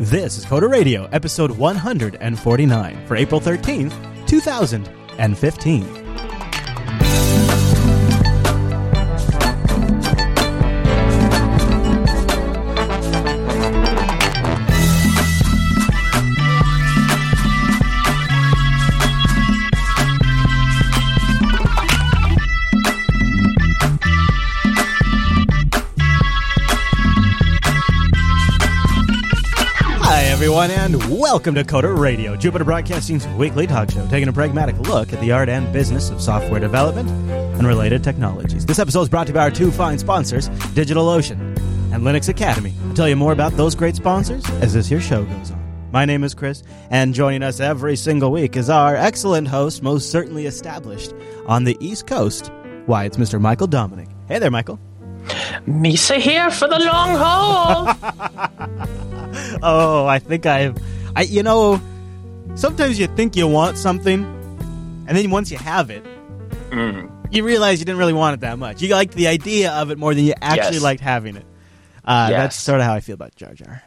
This is Coder Radio, episode 149 for April 13th, 2015. Everyone, and welcome to Coder Radio, Jupiter Broadcasting's weekly talk show, taking a pragmatic look at the art and business of software development and related technologies. This episode is brought to you by our two fine sponsors, DigitalOcean and Linux Academy. I'll tell you more about those great sponsors as this here show goes on. My name is Chris, and joining us every single week is our excellent host, most certainly established on the East Coast. Why, it's Mr. Michael Dominick. Hey there, Michael. Misa here for the long haul. Oh, I think I've. I, you know, sometimes you think you want something, and then once you have it, Mm. you realize you didn't really want it that much. You liked the idea of it more than you actually Yes. liked having it. Uh, That's sort of how I feel about Jar Jar.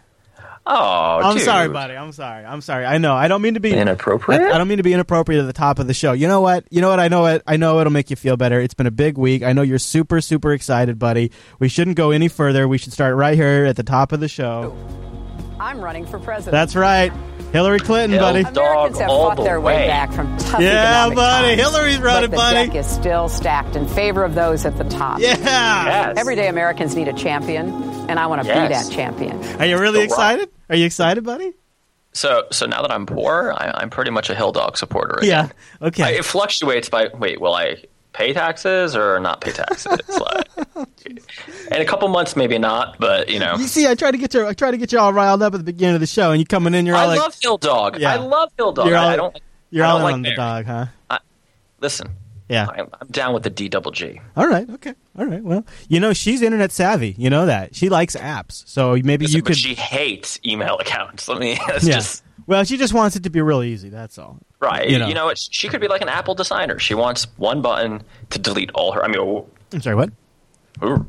Oh, I'm dude. sorry, buddy. I'm sorry. I'm sorry. I know. I don't mean to be Inappropriate? I, I don't mean to be inappropriate at the top of the show. You know what? You know what? I know it. I know it'll make you feel better. It's been a big week. I know you're super, super excited, buddy. We shouldn't go any further. We should start right here at the top of the show. I'm running for president. That's right, Hillary Clinton, Hill- buddy. Americans have fought the their way. way. back from tough Yeah, buddy. times. Hillary's running, but the buddy. deck is still stacked in favor of those at the top. Yeah. Yes. Everyday Americans need a champion, and I want to Yes. be that champion. Are you really The Rock. excited? Are you excited, buddy? So, so now that I'm poor, I, I'm pretty much a hill dog supporter. Yeah. Okay. I, it fluctuates by. Wait, will I pay taxes or not pay taxes? like, in a couple months, maybe not. But you know, you see, I try to get you. I try to get you all riled up at the beginning of the show, and you coming in, you're all I like, love hill dog. Yeah. I love hill dog. You're I, all- I don't. you're I all don't in like on the dog, huh? Listen, Yeah. I'm, I'm down with the D double G. All right. Okay. All right. Well, you know, she's internet savvy. You know that she likes apps, so maybe Listen, you but could. she hates email accounts. Let me. That's yeah. just well, she just wants it to be real easy. That's all. right. You You know. know, it's, she could be like an Apple designer. She wants one button to delete all her. I mean, oh, I'm sorry. What? ooh.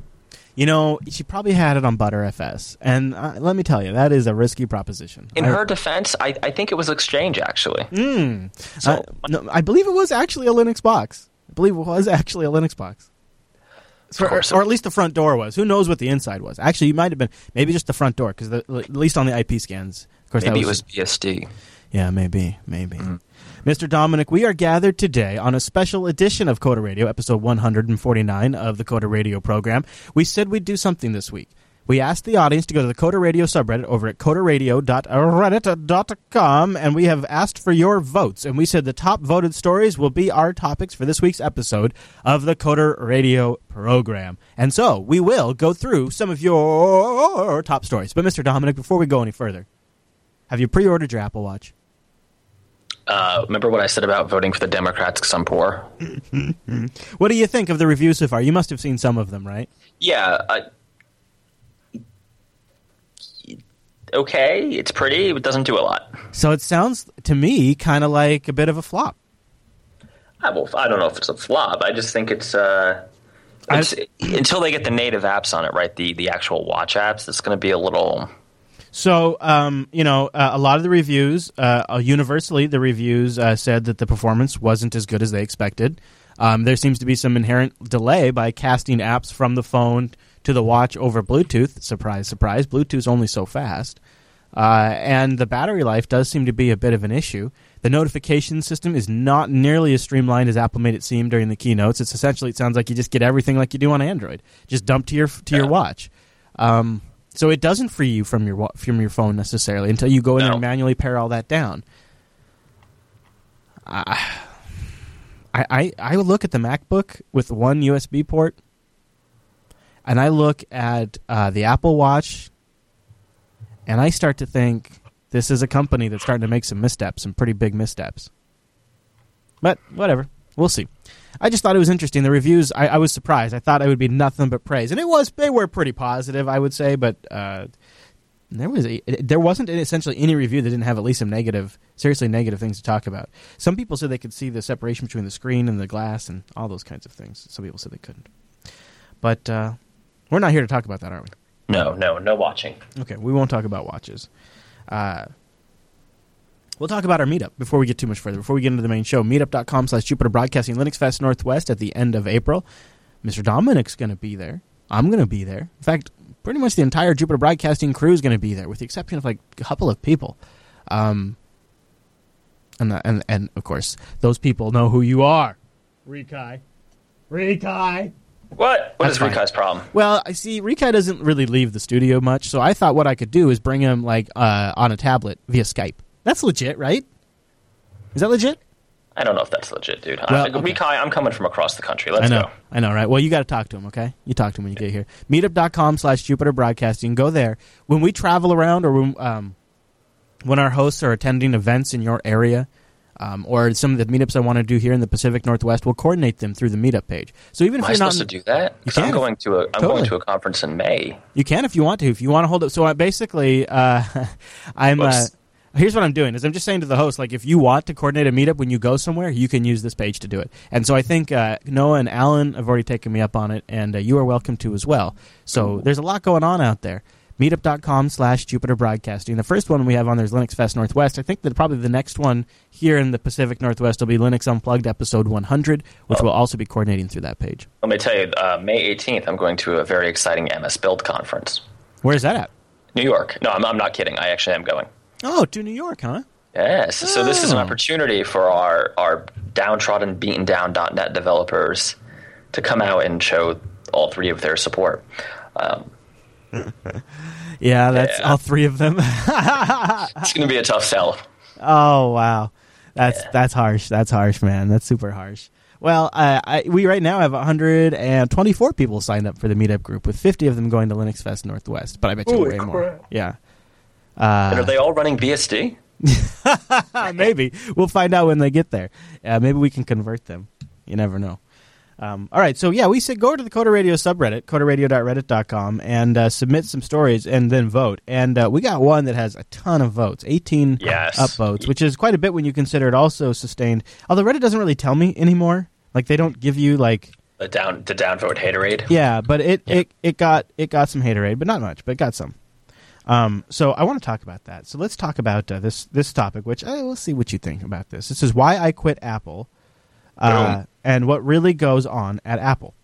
You know, she probably had it on Btrfs, and uh, let me tell you, that is a risky proposition. In I- her defense, I, I think it was Exchange actually. Mm. So Uh, no, I believe it was actually a Linux box. I believe it was actually a Linux box. So- or, or at least the front door was. Who knows what the inside was? Actually, you might have been maybe just the front door because at least on the IP scans, of course, maybe that it was BSD. Yeah, maybe, maybe. Mm-hmm. Mr. Dominick, we are gathered today on a special edition of Coder Radio, episode 149 of the Coder Radio program. We said we'd do something this week. We asked the audience to go to the Coder Radio subreddit over at coderradio.reddit.com, and we have asked for your votes. And we said the top voted stories will be our topics for this week's episode of the Coder Radio program. And so we will go through some of your top stories. But, Mr. Dominick, before we go any further, have you pre ordered your Apple Watch? Uh, remember what I said about voting for the Democrats because I'm poor? What do you think of the reviews so far? You must have seen some of them, right? Yeah. I, okay, it's pretty. It doesn't do a lot. So it sounds to me kind of like a bit of a flop. I, will, I don't know if it's a flop. I just think it's. Uh, I- it's until they get the native apps on it, right? The the actual watch apps. It's going to be a little. So, um, you know, uh, a lot of the reviews, uh, uh, universally, the reviews uh, said that the performance wasn't as good as they expected. Um, there seems to be some inherent delay by casting apps from the phone to the watch over Bluetooth. Surprise, surprise. Bluetooth's only so fast. Uh, and the battery life does seem to be a bit of an issue. The notification system is not nearly as streamlined as Apple made it seem during the keynotes. It's essentially it sounds like you just get everything like you do on Android, just dump to your to your watch. Um, so it doesn't free you from your from your phone necessarily until you go in there and manually pare all that down. I, I I I would look at the MacBook with one USB port, and I look at uh, the Apple Watch, and I start to think this is a company that's starting to make some missteps, some pretty big missteps. But whatever, we'll see. I just thought it was interesting. The reviews, I, I was surprised. I thought it would be nothing but praise, and it was. They were pretty positive, I would say. But uh, there was a, there wasn't essentially any review that didn't have at least some negative, seriously negative things to talk about. Some people said they could see the separation between the screen and the glass and all those kinds of things. Some people said they couldn't. But uh, we're not here to talk about that, are we? No, no, no watching. Okay, we won't talk about watches. Uh, we'll talk about our meetup before we get too much further. Before we get into the main show, meetup.com slash Jupiter Broadcasting Linux Fest Northwest at the end of April. Mr. Dominick's going to be there. I'm going to be there. In fact, pretty much the entire Jupiter Broadcasting crew is going to be there, with the exception of like a couple of people. Um, and, and, and of course, those people know who you are. Rikai. Rikai. What? What That's is fine. Rikai's problem? Well, I see Rikai doesn't really leave the studio much, so I thought what I could do is bring him like uh, on a tablet via Skype. That's legit, right? Is that legit? I don't know if that's legit, dude. Well, I, okay. Rikai, I'm coming from across the country. Let's I know. go. I know, right? Well, you got to talk to him, okay? You talk to him when you get here. Meetup.com slash Jupiter Broadcasting. Go there. When we travel around or when, um, when our hosts are attending events in your area um, or some of the meetups I want to do here in the Pacific Northwest, we'll coordinate them through the meetup page. So even if Am I you're not supposed in- to do that? You 'Cause I'm going to a I'm Totally. going to a conference in May. You can if you want to. If you want to hold up. So I basically, uh, I'm. Uh, here's what I'm doing: is I'm just saying to the host, like, if you want to coordinate a meetup when you go somewhere, you can use this page to do it. And so I think uh, Noah and Alan have already taken me up on it, and uh, you are welcome to as well. So there's a lot going on out there. Meetup.com slash Jupiter Broadcasting. The first one we have on there is Linux Fest Northwest. I think that probably the next one here in the Pacific Northwest will be Linux Unplugged episode 100, which Oh. will also be coordinating through that page. Let me tell you, uh, May 18th, I'm going to a very exciting MS Build conference. Where is that at? New York. No, I'm, I'm not kidding. I actually am going. Oh, to New York, huh? Yes. So this is an Oh. opportunity for our, our downtrodden, beaten down .NET developers to come out and show all three of their support. Um, Yeah, that's Yeah. all three of them. it's going to be a tough sell. Oh wow, that's that's harsh. That's harsh, man. That's super harsh. Well, uh, I, we right now have 124 people signed up for the meetup group, with 50 of them going to Linux Fest Northwest. But I bet you Holy way crap. more. Yeah, And uh, are they all running BSD? maybe we'll find out when they get there. Uh, maybe we can convert them. You never know. Um, all right, so yeah, we said go to the Coder Radio subreddit, coderradio.reddit.com, and uh, submit some stories and then vote. And uh, we got one that has a ton of votes, 18 Yes. upvotes, which is quite a bit when you consider it also sustained. Although Reddit doesn't really tell me anymore. Like they don't give you like The down the downvote haterade. yeah, but it, Yeah. it it got it got some haterade, but not much, but it got some. Um, so I want to talk about that. So let's talk about uh, this this topic, which uh, let's see what you think about this. This is why I quit Apple, uh. And what really goes on at Apple.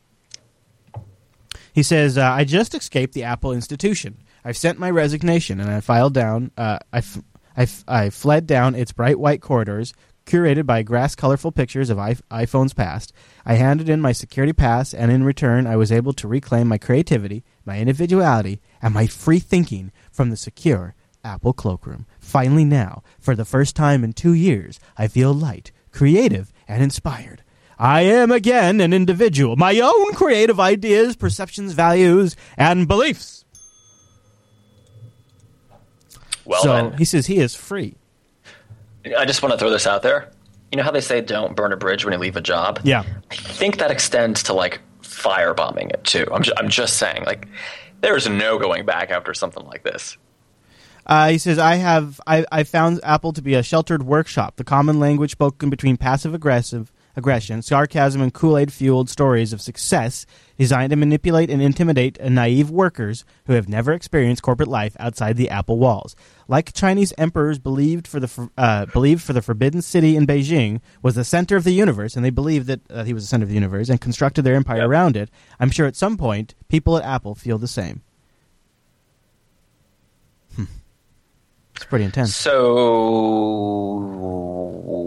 He says, uh, "I just escaped the Apple institution. I've sent my resignation, and I filed down. Uh, I, f- I, f- I fled down its bright white corridors." Curated by grass colorful pictures of I- iPhones past, I handed in my security pass, and in return, I was able to reclaim my creativity, my individuality, and my free thinking from the secure Apple cloakroom. Finally, now, for the first time in two years, I feel light, creative, and inspired. I am again an individual, my own creative ideas, perceptions, values, and beliefs. Well, so then, he says he is free. I just want to throw this out there. You know how they say don't burn a bridge when you leave a job? Yeah. I think that extends to like firebombing it too. I'm, ju- I'm just saying, like, there's no going back after something like this. Uh, he says, "I have I, I found Apple to be a sheltered workshop. The common language spoken between passive aggressive aggression, sarcasm, and Kool Aid fueled stories of success designed to manipulate and intimidate naive workers who have never experienced corporate life outside the Apple walls. Like Chinese emperors believed for the uh, believed for the Forbidden City in Beijing was the center of the universe, and they believed that uh, he was the center of the universe and constructed their empire Yep. around it. I'm sure at some point people at Apple feel the same." It's pretty intense. So,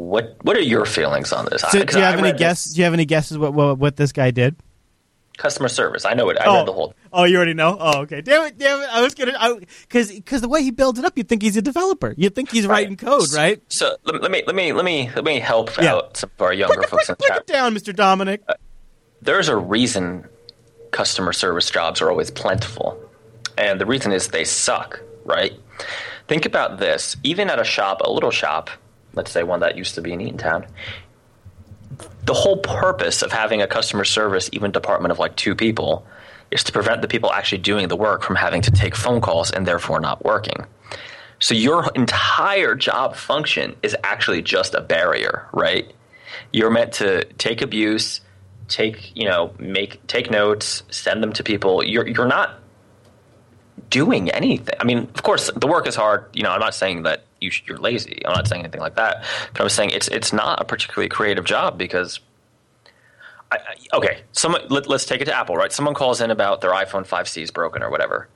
what what are your feelings on this? So, do you I have any read guess? this Do you have any guesses what what, what this guy did? Customer service. I know it. I oh. read the whole. Oh, you already know. Oh, okay. Damn it, damn it. I was gonna, because because the way he builds it up, you'd think he's a developer. You'd think he's writing code, right? So let, let me let me let me let me help Yeah. out some of our younger Break, folks in break, the chat. it down, Mr. Dominick. Uh, there's a reason customer service jobs are always plentiful. And the reason is they suck, right? Think about this. Even at a shop, a little shop, let's say one that used to be in Eatontown, the whole purpose of having a customer service, even department of like two people, is to prevent the people actually doing the work from having to take phone calls and therefore not working. So your entire job function is actually just a barrier, right? You're meant to take abuse, take you know, make take notes, send them to people. You're you're not doing anything. I mean, of course, the work is hard. You know, I'm not saying that you sh- you're lazy. I'm not saying anything like that. But I'm saying it's it's not a particularly creative job because. I, okay, someone let, let's take it to Apple, right? Someone calls in about their iPhone 5C is broken or whatever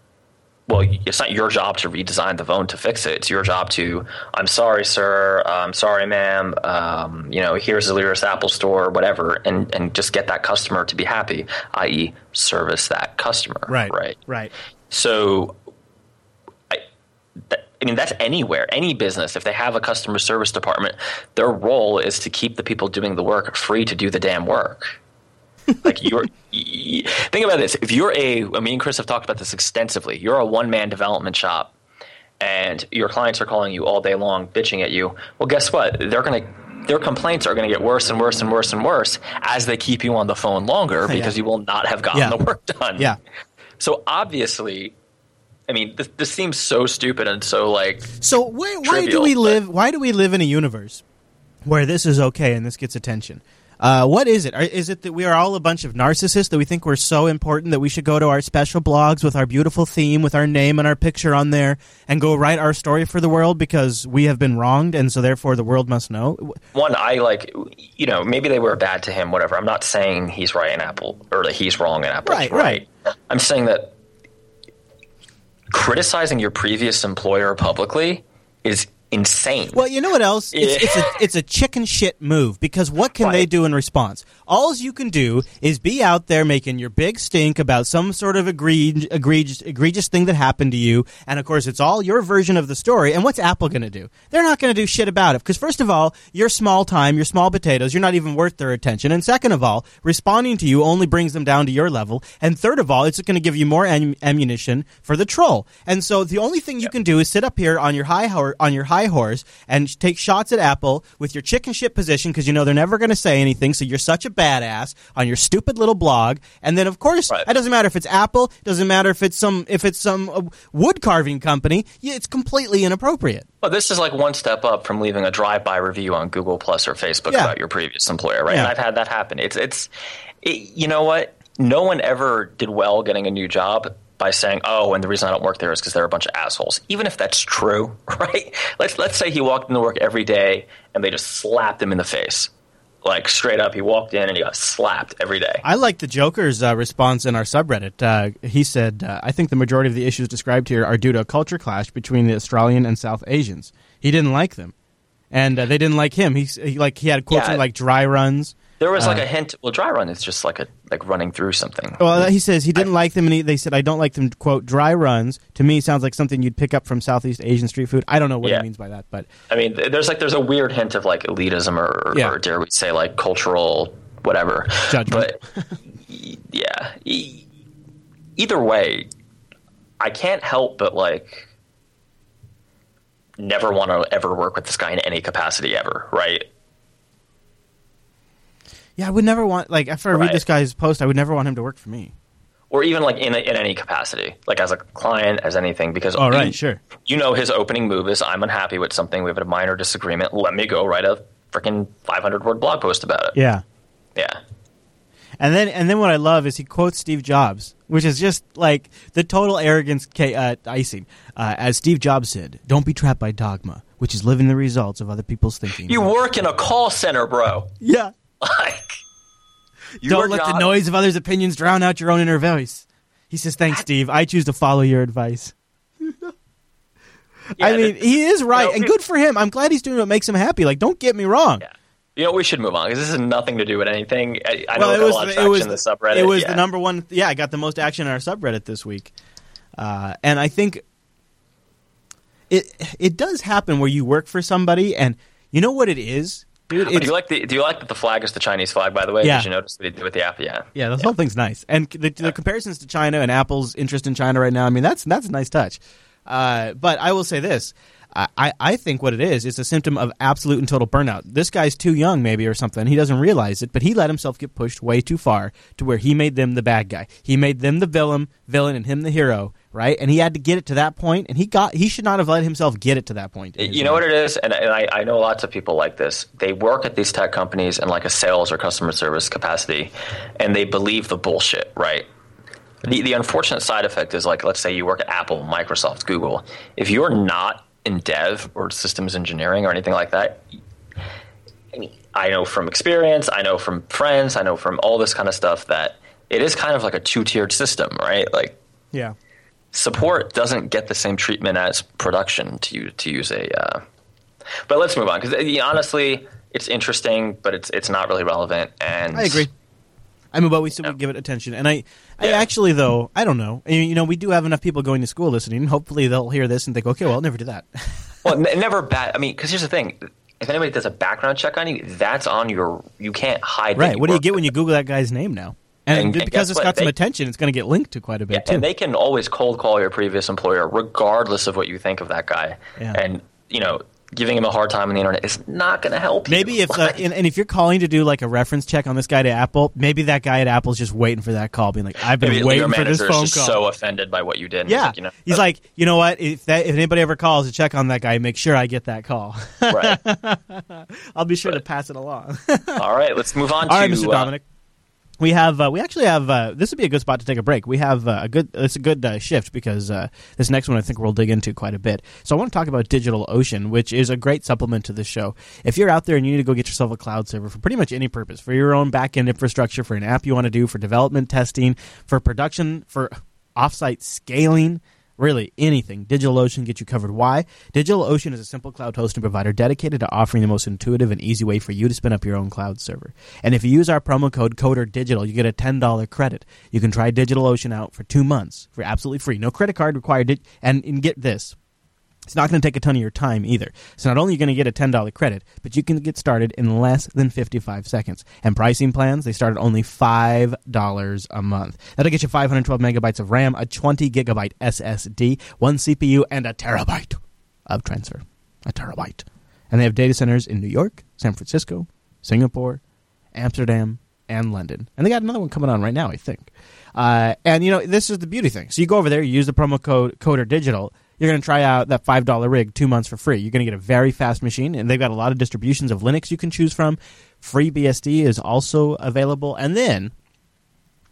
well, it's not your job to redesign the phone to fix it. It's your job to, I'm sorry, sir. I'm sorry, ma'am. Um, you know, here's the nearest Apple store, or whatever, and and just get that customer to be happy, i.e., service that customer. Right. Right. Right. So, I, that, I mean, that's anywhere, any business. If they have a customer service department, their role is to keep the people doing the work free to do the damn work. like you're think about this if you're a i mean chris have talked about this extensively you're a one-man development shop and your clients are calling you all day long bitching at you well guess what they're going to their complaints are going to get worse and worse and worse and worse as they keep you on the phone longer because you will not have gotten Yeah. the work done Yeah. So obviously i mean this, this seems so stupid and so like So why, why do we live? Why do we live in a universe where this is okay and this gets attention? Uh, what is it? Is it that we are all a bunch of narcissists that we think we're so important that we should go to our special blogs with our beautiful theme, with our name and our picture on there, and go write our story for the world because we have been wronged, and so therefore the world must know? one i like you know maybe they were bad to him whatever i'm not saying he's right in apple or that he's wrong in apple Right, right. I'm saying that criticizing your previous employer publicly is insane Well, you know what else? It's, it's a it's a chicken shit move because what can they do in response? All you can do is be out there making your big stink about some sort of egregious, egregious, egregious thing that happened to you, and of course, it's all your version of the story. And what's Apple going to do? They're not going to do shit about it because first of all, you're small time, you're small potatoes, you're not even worth their attention, and second of all, responding to you only brings them down to your level, and third of all, it's going to give you more am- ammunition for the troll. And so the only thing you can do is sit up here on your high hor- on your high horse and take shots at Apple with your chicken shit position because you know they're never going to say anything. So you're such a badass on your stupid little blog. And then of course, Right. it doesn't matter if it's Apple, doesn't matter if it's some if it's some uh, wood carving company. Yeah, it's completely inappropriate. well this is like one step up from leaving a drive-by review on google plus or facebook Yeah. about your previous employer right Yeah. and i've had that happen it's it's it, you know what no one ever did well getting a new job by saying, "Oh, and the reason I don't work there is because they're a bunch of assholes." Even if that's true, right? Let's let's say he walked into work every day and they just slapped him in the face, like straight up. He walked in and he got slapped every day. I like the Joker's uh, response in our subreddit. Uh, he said, uh, "I think the majority of the issues described here are due to a culture clash between the Australian and South Asians. He didn't like them, and uh, they didn't like him. He, he like he had quotes Yeah. like dry runs." There was like uh. a hint. Well, dry run is just like a like running through something. Well, he says he didn't like them, and he, they said, "I don't like them." Quote: "Dry runs to me sounds like something you'd pick up from Southeast Asian street food." I don't know what Yeah. he means by that, but I mean, there's like there's a weird hint of like elitism or, Yeah. or dare we say like cultural whatever. Judgment. But yeah, e- either way, I can't help but like never want to ever work with this guy in any capacity ever, right? Yeah, I would never want like after I read Right. this guy's post, I would never want him to work for me. Or even like in a, in any capacity, like as a client, as anything, because All right, right, you, sure. you know his opening move is I'm unhappy with something. We have a minor disagreement. Let me go write a freaking 500 word blog post about it. Yeah. yeah. And then, and then what I love is he quotes Steve Jobs, which is just like the total arrogance ca- uh, icing. Uh, as Steve Jobs said, "Don't be trapped by dogma, which is living the results of other people's thinking." You work in a call center, bro. yeah. Like, your Don't let the noise of others' opinions drown out your own inner voice. He says, "Thanks, Steve. I choose to follow your advice." Yeah, I mean, that- he is right, know, and good for him. I'm glad he's doing what makes him happy. Like, don't get me wrong. Yeah. You know, we should move on because this has nothing to do with anything. I, I know Well, it got a lot of traction in the subreddit. It was yeah. the number one. Yeah, I got the most action in our subreddit this week, uh, and I think it it does happen where you work for somebody, and you know what it is, dude. Oh, do you like the? Do you like that the flag is the Chinese flag? By the way, Yeah. did you notice what they did with the app? Yeah, yeah, the whole thing's nice, and the, the comparisons to China and Apple's interest in China right now. I mean, that's that's a nice touch. Uh, but I will say this. I, I- I think what it is is a symptom of absolute and total burnout. This guy's too young, maybe, or something. He doesn't realize it, but he let himself get pushed way too far to where he made them the bad guy. He made them the villain, villain, and him the hero, right? And he had to get it to that point, and he got. He should not have let himself get it to that point. you know life. what it is, and, and I, I know lots of people like this. They work at these tech companies in like a sales or customer service capacity, and they believe the bullshit. Right? The, the unfortunate side effect is like, let's say you work at Apple, Microsoft, Google. If you're not in dev or systems engineering or anything like that, I mean, I know from experience, I know from friends, I know from all this kind of stuff that it is kind of like a two tiered system, right? Like, Yeah. Support doesn't get the same treatment as production to use, to use a. Uh, but let's move on because honestly, it's interesting, but it's it's not really relevant. And I agree. I mean, but we still Yeah. give it attention. And I, I Yeah. actually, though, I don't know. I mean, You know, we do have enough people going to school listening. Hopefully, they'll hear this and think, okay, well, I'll never do that. Well, n- never bad. I mean, because here's the thing: if anybody does a background check on you, that's on your. You can't hide. right. What do you get when you Google that guy's name now? And, And- because it's what? got some They- attention, it's going to get linked to quite a bit, Yeah, too. and they can always cold call your previous employer, regardless of what you think of that guy. Yeah. And you know, giving him a hard time on the internet is not going to help. Maybe you. if uh, and, and if you're calling to do like a reference check on this guy to Apple, maybe that guy at Apple's just waiting for that call, being like, "I've been Maybe waiting for this phone just call." so offended by what you did. yeah, he's like, you know, he's like, you know what? If that if anybody ever calls to check on that guy, make sure I get that call. right. I'll be sure to pass it along. All right, let's move on. All to, right, Mr. uh, Dominick. We have uh, we actually have uh, this would be a good spot to take a break. We have uh, a good it's a good uh, shift because uh, this next one I think we'll dig into quite a bit. So I want to talk about DigitalOcean, which is a great supplement to this show. If you're out there and you need to go get yourself a cloud server for pretty much any purpose, for your own backend infrastructure, for an app you want to do, for development testing, for production, for offsite scaling, Really, anything. DigitalOcean gets you covered. Why? DigitalOcean is a simple cloud hosting provider dedicated to offering the most intuitive and easy way for you to spin up your own cloud server. And if you use our promo code CODERDIGITAL, you get a $10 credit. You can try DigitalOcean out for two months for absolutely free. No credit card required. And, and get this. It's not going to take a ton of your time either. So not only are you going to get a $10 credit, but you can get started in less than 55 seconds. And pricing plans, they start at only $5 a month. That'll get you 512 megabytes of RAM, a 20 gigabyte SSD, one CPU, and a terabyte of transfer. A terabyte. And they have data centers in New York, San Francisco, Singapore, Amsterdam, and London. And they got another one coming on right now, I think. Uh, and you know, this is the beauty thing. So you go over there, you use the promo code Coder Digital. You're going to try out that five dollar rig two months for free. You're going to get a very fast machine, and they've got a lot of distributions of Linux you can choose from. Free BSD is also available, and then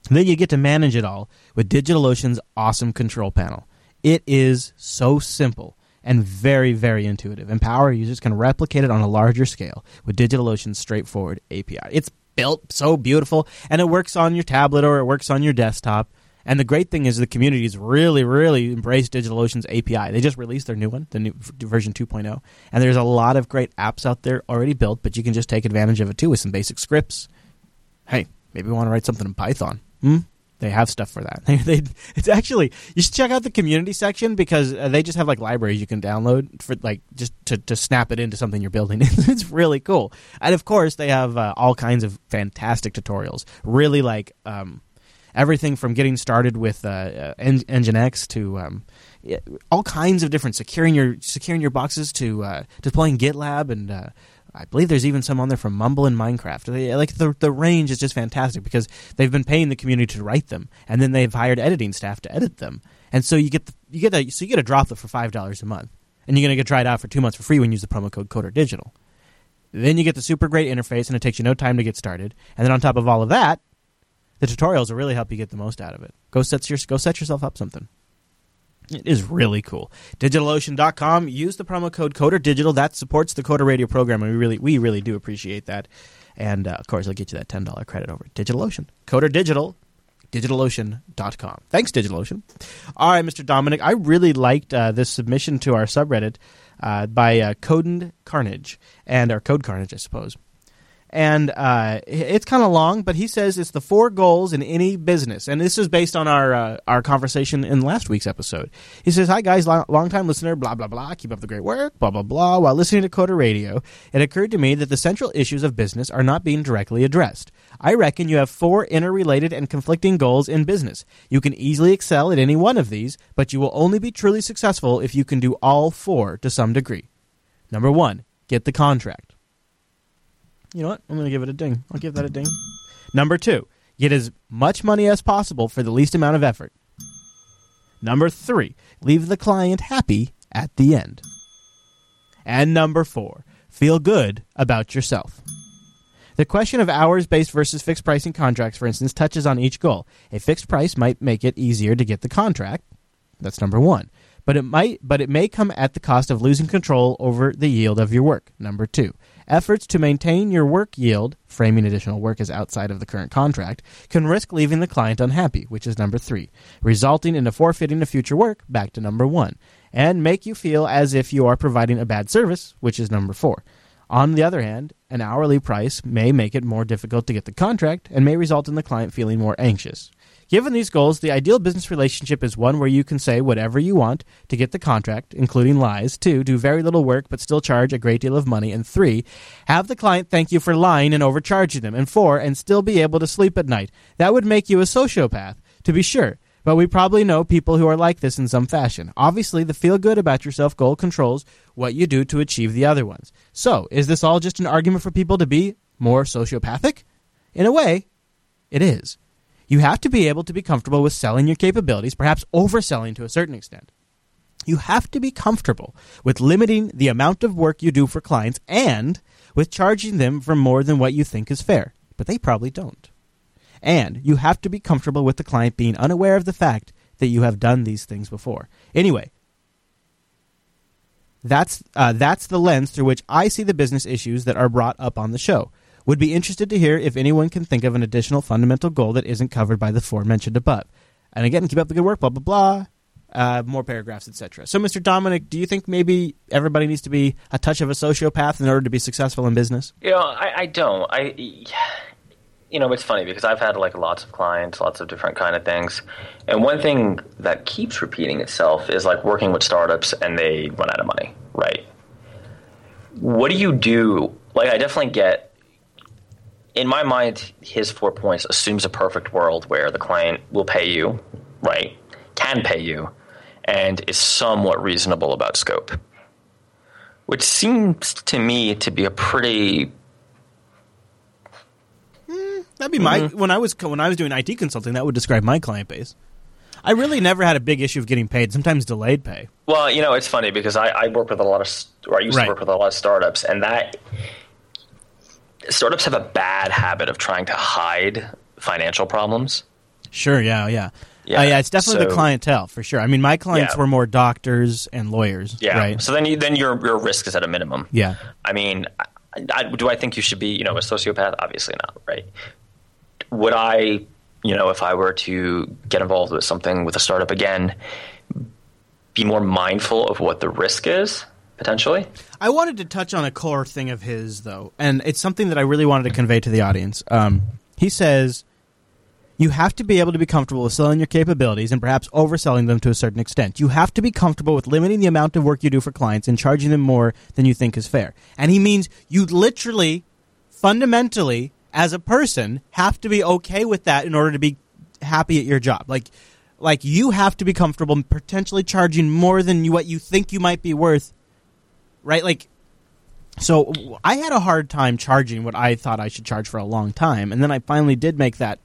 then you get to manage it all with DigitalOcean's awesome control panel. It is so simple and very, very intuitive. Empower users can replicate it on a larger scale with DigitalOcean's straightforward API. It's built so beautiful, and it works on your tablet or it works on your desktop. And the great thing is the community community's really, really embraced DigitalOcean's API. They just released their new one, the new version 2.0, and there's a lot of great apps out there already built, but you can just take advantage of it too with some basic scripts. Hey, maybe we want to write something in Python. Hmm? They have stuff for that. They, they, it's actually you should check out the community section because uh, they just have like libraries you can download for like just to, to snap it into something you're building. it's really cool, and of course they have uh, all kinds of fantastic tutorials. Really like um, everything from getting started with uh, uh, En- Nginx to um, all kinds of different securing your securing your boxes to uh, deploying GitLab and. Uh, I believe there's even some on there from Mumble and Minecraft. They, like the the range is just fantastic because they've been paying the community to write them, and then they've hired editing staff to edit them, and so you get the, you get a so you get a droplet for five dollars a month, and you're gonna get tried out for two months for free when you use the promo code Coder Digital. Then you get the super great interface, and it takes you no time to get started. And then on top of all of that, the tutorials will really help you get the most out of it. Go set your go set yourself up something. It is really cool. DigitalOcean.com. Use the promo code Coder Digital. That supports the Coder Radio program, and we really, we really do appreciate that. And uh, of course, I'll get you that ten dollar credit over at DigitalOcean. Coder Digital. DigitalOcean.com. Thanks, DigitalOcean. All right, Mr. Dominick. I really liked uh, this submission to our subreddit uh, by uh, Coded Carnage and our Code Carnage, I suppose and uh, it's kind of long, but he says it's the four goals in any business, and this is based on our uh, our conversation in last week's episode. He says, "Hi guys, long, time listener, blah blah blah, keep up the great work, blah blah blah." While listening to Coder Radio, it occurred to me that the central issues of business are not being directly addressed. I reckon you have four interrelated and conflicting goals in business. You can easily excel at any one of these, but you will only be truly successful if you can do all four to some degree. Number one, get the contract. You know what? I'm going to give it a ding. I'll give that a ding. Number two, get as much money as possible for the least amount of effort. Number three, leave the client happy at the end. And number four, feel good about yourself. The question of hours based versus fixed pricing contracts, for instance, touches on each goal. A fixed price might make it easier to get the contract. That's number one. But it might but it may come at the cost of losing control over the yield of your work. Number two. Efforts to maintain your work yield, framing additional work as outside of the current contract, can risk leaving the client unhappy, which is number three, resulting in a forfeiting of future work, back to number one, and make you feel as if you are providing a bad service, which is number four. On the other hand, an hourly price may make it more difficult to get the contract and may result in the client feeling more anxious. Given these goals, the ideal business relationship is one where you can say whatever you want to get the contract, including lies. Two, do very little work but still charge a great deal of money. And three, have the client thank you for lying and overcharging them. And four, and still be able to sleep at night. That would make you a sociopath, to be sure. But we probably know people who are like this in some fashion. Obviously, the feel good about yourself goal controls what you do to achieve the other ones. So, is this all just an argument for people to be more sociopathic? In a way, it is. You have to be able to be comfortable with selling your capabilities, perhaps overselling to a certain extent. You have to be comfortable with limiting the amount of work you do for clients and with charging them for more than what you think is fair. But they probably don't. And you have to be comfortable with the client being unaware of the fact that you have done these things before. Anyway, that's uh, that's the lens through which I see the business issues that are brought up on the show. Would be interested to hear if anyone can think of an additional fundamental goal that isn't covered by the four mentioned above. And again, keep up the good work. Blah blah blah. Uh, more paragraphs, etc. So, Mr. Dominick, do you think maybe everybody needs to be a touch of a sociopath in order to be successful in business? You know, I, I don't. I, you know, it's funny because I've had like lots of clients, lots of different kind of things, and one thing that keeps repeating itself is like working with startups and they run out of money, right? What do you do? Like, I definitely get in my mind, his four points assumes a perfect world where the client will pay you, right? Can pay you, and is somewhat reasonable about scope. Which seems to me to be a pretty mm, That'd be my mm-hmm. when I was when I was doing IT consulting. That would describe my client base. I really never had a big issue of getting paid. Sometimes delayed pay. Well, you know, it's funny because I, I work with a lot of, or I used right. to work with a lot of startups, and that startups have a bad habit of trying to hide financial problems. Sure. Yeah. Yeah. Yeah, uh, yeah, it's definitely so, the clientele for sure. I mean, my clients yeah. were more doctors and lawyers. Yeah. Right. So then, you, then your your risk is at a minimum. Yeah. I mean, I, I, do I think you should be, you know, a sociopath? Obviously not. Right. Would I, you know, if I were to get involved with something with a startup again, be more mindful of what the risk is? Potentially. I wanted to touch on a core thing of his, though, and it's something that I really wanted to convey to the audience. Um, he says you have to be able to be comfortable with selling your capabilities and perhaps overselling them to a certain extent. You have to be comfortable with limiting the amount of work you do for clients and charging them more than you think is fair. And he means you literally, fundamentally, as a person, have to be okay with that in order to be happy at your job. Like, like you have to be comfortable potentially charging more than you, what you think you might be worth right? Like, so I had a hard time charging what I thought I should charge for a long time, and then I finally did make that.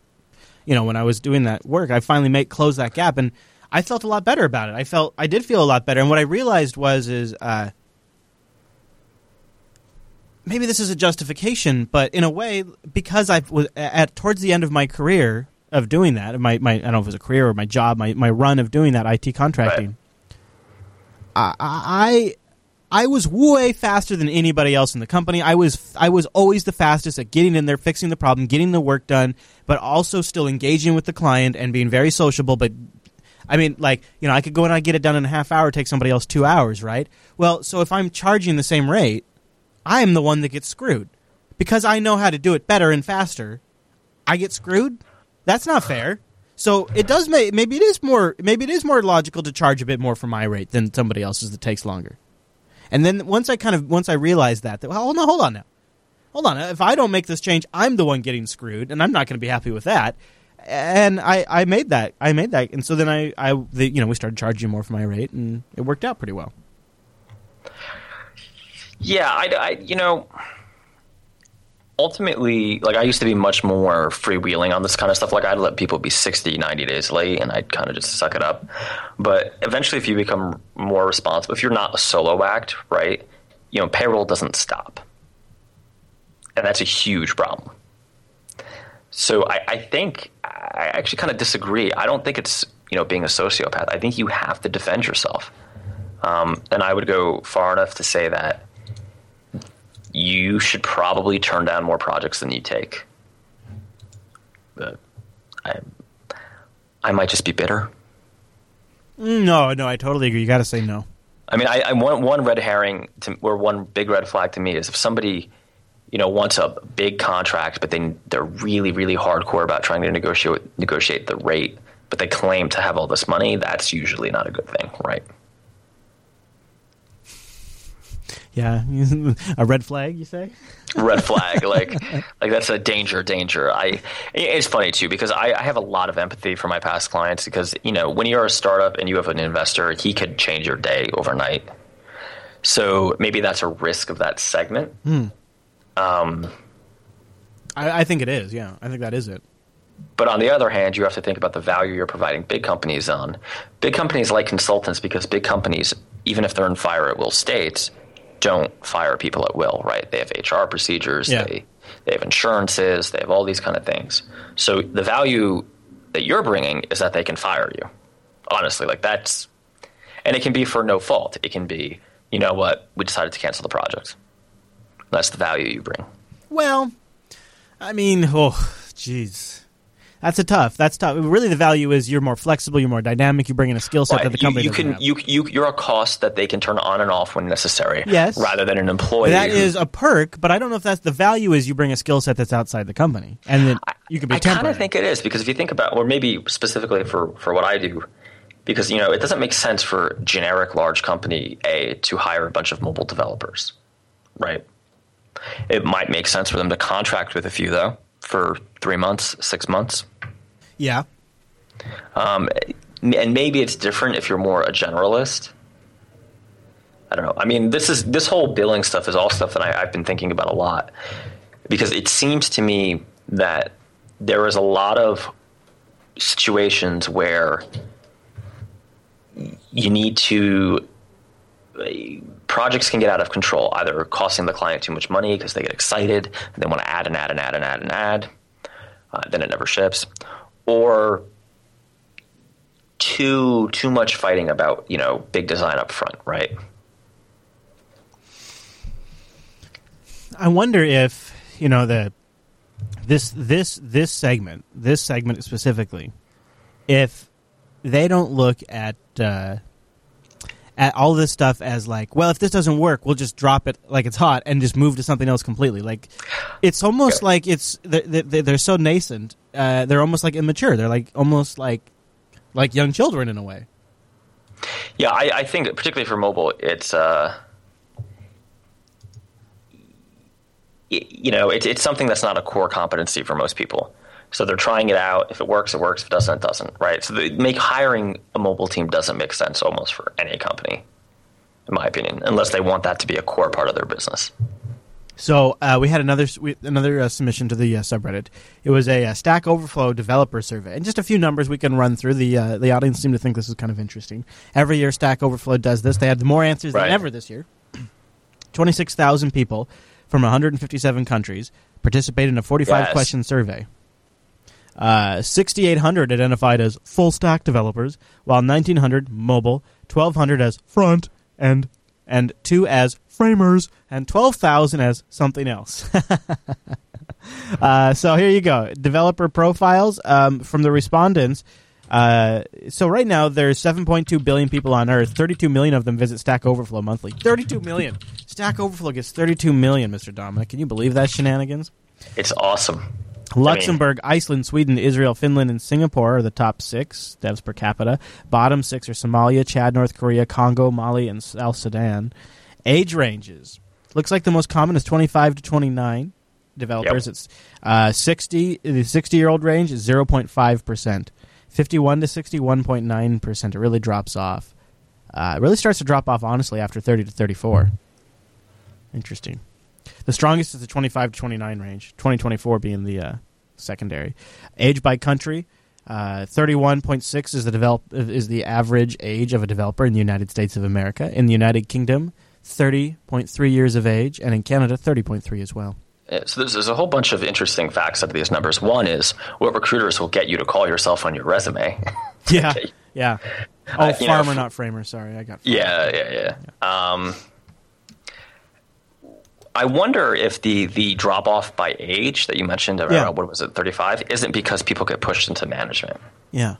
You know, when I was doing that work, I finally make close that gap, and I felt a lot better about it. I felt I did feel a lot better, and what I realized was is uh, maybe this is a justification, but in a way, because I was at towards the end of my career of doing that, my, my I don't know if it was a career or my job, my, my run of doing that IT contracting. Right. I I was way faster than anybody else in the company. I was I was always the fastest at getting in there, fixing the problem, getting the work done, but also still engaging with the client and being very sociable. But I mean, like you know, I could go and I get it done in a half hour, take somebody else two hours, right? Well, so if I'm charging the same rate, I am the one that gets screwed because I know how to do it better and faster. I get screwed. That's not fair. So it does make maybe it is more maybe it is more logical to charge a bit more for my rate than somebody else's that takes longer. And then once I kind of once I realized that, that well, no, hold on now, hold on. If I don't make this change, I'm the one getting screwed, and I'm not going to be happy with that. And I, I made that I made that, and so then I, I the, you know we started charging more for my rate, and it worked out pretty well. Yeah, I, I you know ultimately, like I used to be much more freewheeling on this kind of stuff. Like I'd let people be 60, 90 days late and I'd kind of just suck it up. But eventually, if you become more responsible, if you're not a solo act, right, you know, payroll doesn't stop. and that's a huge problem. So I, I think I actually kind of disagree. I don't think it's you know being a sociopath. I think you have to defend yourself, um, and I would go far enough to say that you should probably turn down more projects than you take. But I, I might just be bitter. No, no, I totally agree. You got to say no. I mean, I, I one one red herring to, or one big red flag to me is if somebody, you know, wants a big contract, but they they're really really hardcore about trying to negotiate negotiate the rate, but they claim to have all this money. That's usually not a good thing, right? Yeah, a red flag, you say? red flag like like that's a danger danger i it's funny too because I, I have a lot of empathy for my past clients because you know when you're a startup and you have an investor he could change your day overnight so maybe that's a risk of that segment hmm. um, I, I think it is. Yeah, I think that is it. but on the other hand you have to think about the value you're providing big companies on big companies like consultants because big companies even if they're in fire at will states don't fire people at will right? They have hr procedures Yeah. they they have insurances they have all these kind of things. So the value that you're bringing is that they can fire you honestly. Like that's and it can be for no fault. It can be you know what we decided to cancel the project. That's the value you bring. Well, I mean, oh, jeez. That's a tough. That's tough. Really, the value is you're more flexible, you're more dynamic, you bring in a skill set that the company you doesn't can have. you, you you're a cost that they can turn on and off when necessary Yes. rather than an employee that is a perk, but I don't know if that's the value. Is you bring a skill set that's outside the company, and then you can be I kind of think it is because if you think about, or maybe specifically for, for what I do, because you know it doesn't make sense for generic large company A to hire a bunch of mobile developers, right? It might make sense for them to contract with a few though for three months, six months, yeah, um, and maybe it's different if you're more a generalist. I don't know. I mean, this is this whole billing stuff is all stuff that I, I've been thinking about a lot because it seems to me that there is a lot of situations where you need to projects can get out of control, either costing the client too much money because they get excited and they want to add and add and add and add and add, uh, then it never ships, or too too much fighting about you know big design up front, right? I wonder if you know the this this this segment this segment specifically if they don't look at uh, at all this stuff as like well if this doesn't work we'll just drop it like it's hot and just move to something else completely. Like it's almost like it's they're, they're, they're so nascent uh, they're almost like immature. They're like almost like like young children in a way. Yeah, I, I think particularly for mobile, it's uh, you know, it's it's something that's not a core competency for most people. So they're trying it out. If it works, it works. If it doesn't, it doesn't. Right. So they make hiring a mobile team doesn't make sense almost for any company, in my opinion, unless they want that to be a core part of their business. So uh, we had another we, another uh, submission to the uh, subreddit. It was a, uh Stack Overflow developer survey, and just a few numbers we can run through. The uh, the audience seemed to think this was kind of interesting. Every year, Stack Overflow does this. They had more answers Right. than ever this year. Twenty six thousand people from 157 countries participated in a 45 Yes. question survey. Uh, 6,800 identified as full stack developers, while 1,900 mobile, 1,200 as front end, and two as framers, and 12,000 as something else. uh, so here you go. Developer profiles um, from the respondents. Uh, so right now there's 7.2 billion people on Earth. 32 million of them visit Stack Overflow monthly. 32 million. Stack Overflow gets 32 million, Mr. Dominick. Can you believe that shenanigans? It's awesome. Luxembourg, Iceland, Sweden, Israel, Finland, and Singapore are the top six devs per capita. Bottom six are Somalia, Chad, North Korea, Congo, Mali, and South Sudan. Age ranges looks like the most common is 25 to 29 developers. Yep. It's uh, 60. The 60 year old range is 0.5 percent. 51 to 61.9 percent. It really drops off. Uh, it really starts to drop off honestly after 30 to 34. Interesting. The strongest is the 25 to 29 range, 2024 being the uh, secondary. Age by country, uh, 31.6 is the develop is the average age of a developer in the United States of America. In the United Kingdom, 30.3 years of age, and in Canada, 30.3 as well. Uh, So there's, there's a whole bunch of interesting facts out of these numbers. One is what recruiters will get you to call yourself on your resume. Yeah, yeah. Oh, Uh, you know, farmer, f- not framer. Sorry, I got. yeah, yeah, yeah. Um, I wonder if the the drop off by age that you mentioned, around, Yeah. what was it, 35, isn't because people get pushed into management. Yeah.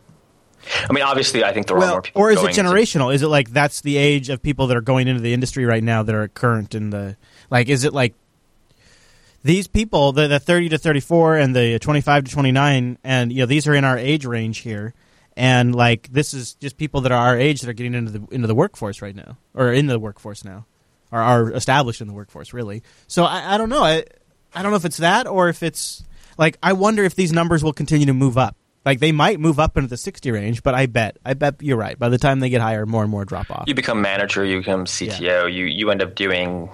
I mean, obviously, I think there are more people. or is it going to- generational? Is it like that's the age of people that are going into the industry right now that are current in the like? Is it like these people, the, the thirty to thirty four and the twenty five to twenty nine, and you know these are in our age range here, and like this is just people that are our age that are getting into the into the workforce right now, or in the workforce now, or are established in the workforce really. So I, I don't know. I I don't know if it's that or if it's like I wonder if these numbers will continue to move up. Like they might move up into the sixty range, but I bet I bet you're right. By the time they get higher, more and more drop off. you become manager, you become CTO, you you end up doing